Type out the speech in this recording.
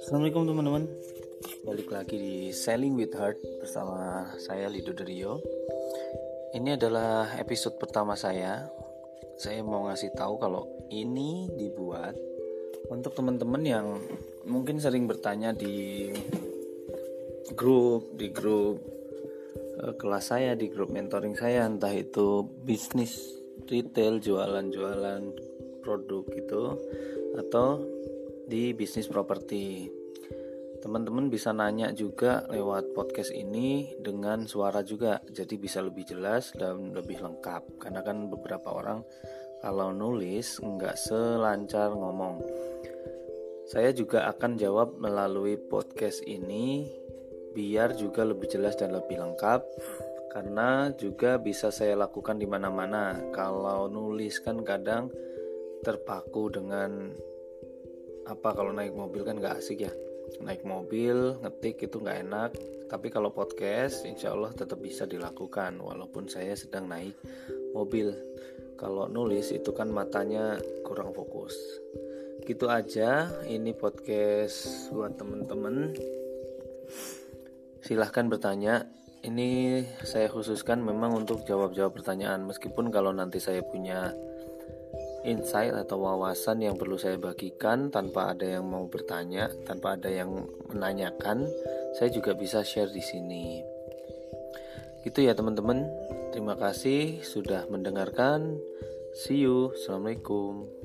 Assalamualaikum teman-teman. Balik lagi di Selling with Heart bersama saya Lido Derio. Ini adalah episode pertama saya. Saya mau ngasih tahu kalau ini dibuat Untuk teman-teman yang mungkin sering bertanya di grup Di grup eh, kelas saya, di grup mentoring saya Entah itu bisnis retail, jualan-jualan produk gitu Atau di bisnis properti. Teman-teman bisa nanya juga lewat podcast ini dengan suara juga, jadi bisa lebih jelas dan lebih lengkap. Karena kan beberapa orang kalau nulis nggak selancar ngomong. Saya juga akan jawab melalui podcast ini biar juga lebih jelas dan lebih lengkap karena juga bisa saya lakukan di mana-mana. Kalau nulis kan kadang terpaku dengan apa kalau naik mobil kan nggak asik ya. Naik mobil ngetik itu nggak enak. Tapi kalau podcast insya Allah tetap bisa dilakukan walaupun saya sedang naik mobil. Kalau nulis itu kan matanya kurang fokus. Gitu aja ini podcast buat temen-temen. Silahkan bertanya ini saya khususkan memang untuk jawab-jawab pertanyaan meskipun kalau nanti saya punya insight atau wawasan yang perlu saya bagikan tanpa ada yang mau bertanya, tanpa ada yang menanyakan, saya juga bisa share di sini. Gitu ya teman-teman. Terima kasih sudah mendengarkan. See you. Assalamualaikum.